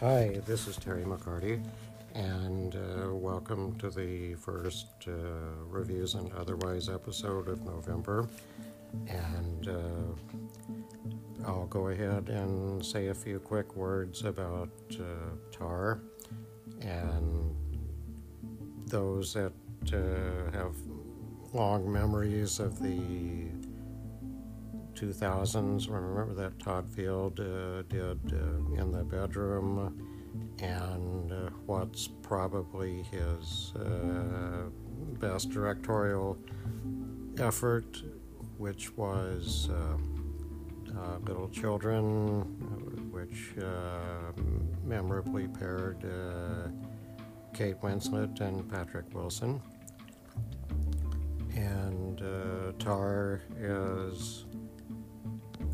Hi, this is Terry McCarty, and uh, welcome to the first uh, reviews and otherwise episode of November. And uh, I'll go ahead and say a few quick words about uh, TAR and those that uh, have long memories of the 2000s. Remember that Todd Field uh, did uh, in the bedroom, and uh, what's probably his uh, best directorial effort, which was uh, uh, Little Children, which memorably paired Kate Winslet and Patrick Wilson. And Tar is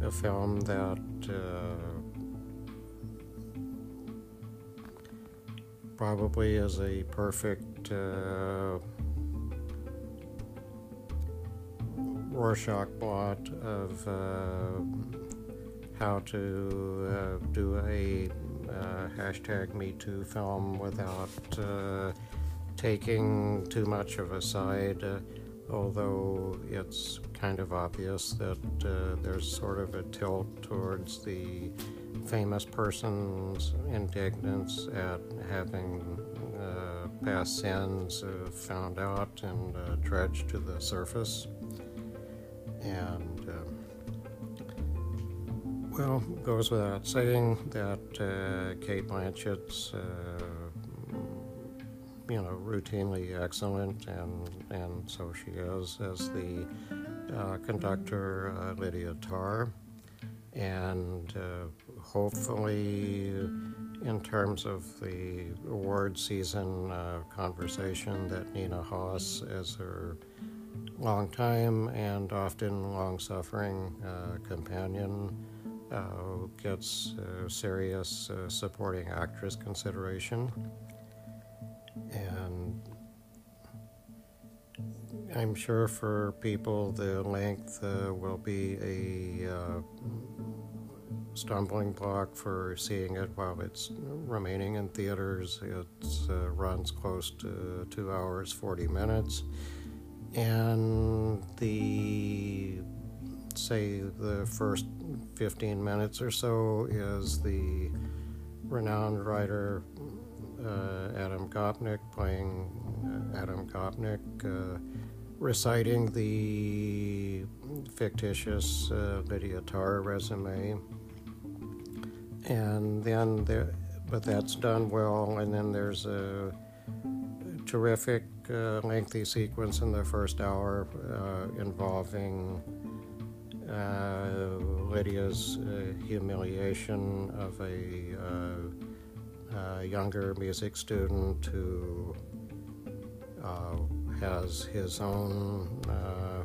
a film that uh, probably is a perfect uh, Rorschach blot of uh, how to uh, do a uh, hashtag Me Too film without uh, taking too much of a side although it's kind of obvious that uh, there's sort of a tilt towards the famous person's indignance at having uh, past sins uh, found out and uh, dredged to the surface. And, um, well, goes without saying that uh, Cate Blanchett's you know, routinely excellent, and, and so she is as the uh, conductor, uh, Lydia Tár. And uh, hopefully, in terms of the award season uh, conversation, that Nina Hoss, as her long time and often long suffering uh, companion, gets serious supporting actress consideration. And I'm sure for people the length uh, will be a uh, stumbling block for seeing it while it's remaining in theaters. It uh, runs close to two hours, 40 minutes. And the, say, the first 15 minutes or so is the renowned writer uh, Adam Gopnik playing uh, Adam Gopnik, uh, reciting the fictitious Lydia Tár resume. And then there, but that's done well, and then there's a terrific uh, lengthy sequence in the first hour uh, involving uh, Lydia's humiliation of a a younger music student who has his own uh,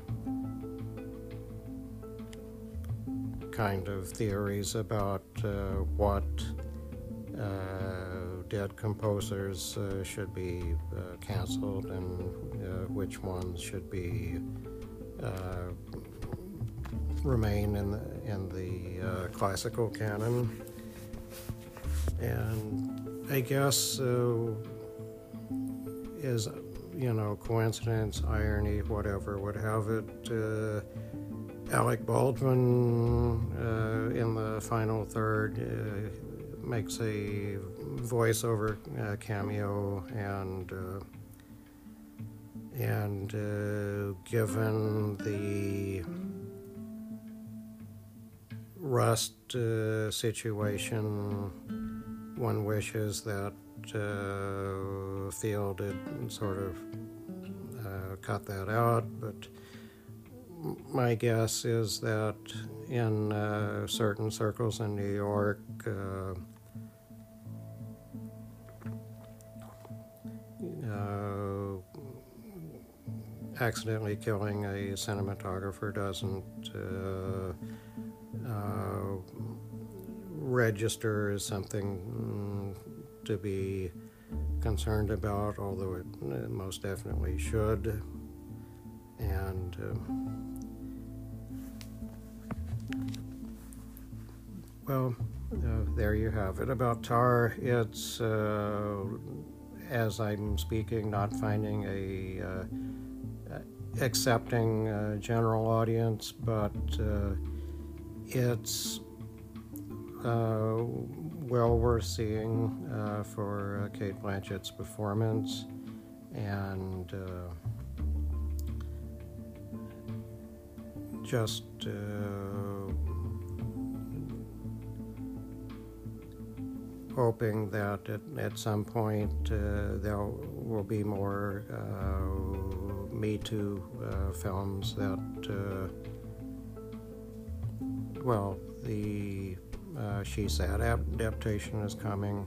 kind of theories about uh, what uh, dead composers uh, should be uh, canceled and which ones should be remain in the, in the classical canon. And I guess is you know coincidence, irony, whatever would have it. Uh, Alec Baldwin uh, in the final third uh, makes a voiceover uh, cameo, and uh, and given the rust situation one wishes that uh, Field had sort of uh, cut that out, but my guess is that in uh, certain circles in New York, uh, uh, accidentally killing a cinematographer doesn't uh, register as something mm, to be concerned about, although it most definitely should. And uh, well, uh, there you have it. About Tar, it's, uh, as I'm speaking, not finding a uh, accepting uh, general audience, but uh, it's well worth seeing for Cate Blanchett's performance. And just hoping that at, at some point uh, there will be more uh, Me Too uh, films that, uh, well, the uh, She Said adaptation is coming.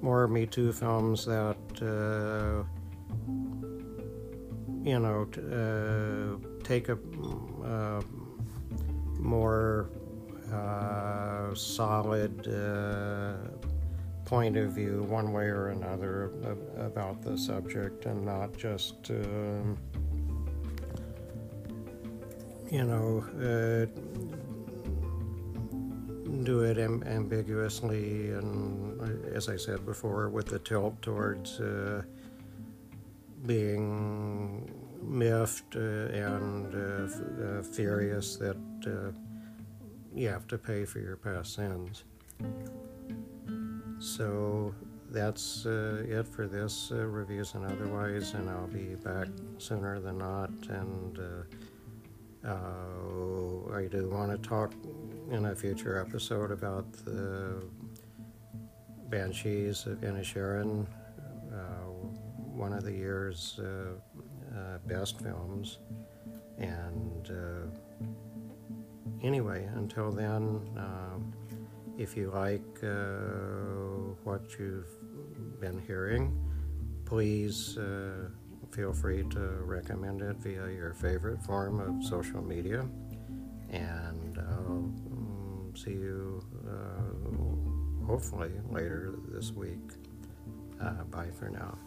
More Me Too films that, uh, you know, t- take a more solid point of view, one way or another, about the subject, and not just, um, you know, uh, do it am- ambiguously and, uh, as I said before, with the tilt towards uh, being miffed uh, and uh, f- uh, furious that you have to pay for your past sins. So that's it for this reviews and otherwise, and I'll be back sooner than not. And uh, uh I do want to talk in a future episode about the Banshees of Inisherin, uh, one of the year's uh, best films. And anyway, until then. Um, if you like uh, what you've been hearing, please uh, feel free to recommend it via your favorite form of social media. And I'll see you uh, hopefully later this week. Uh, bye for now.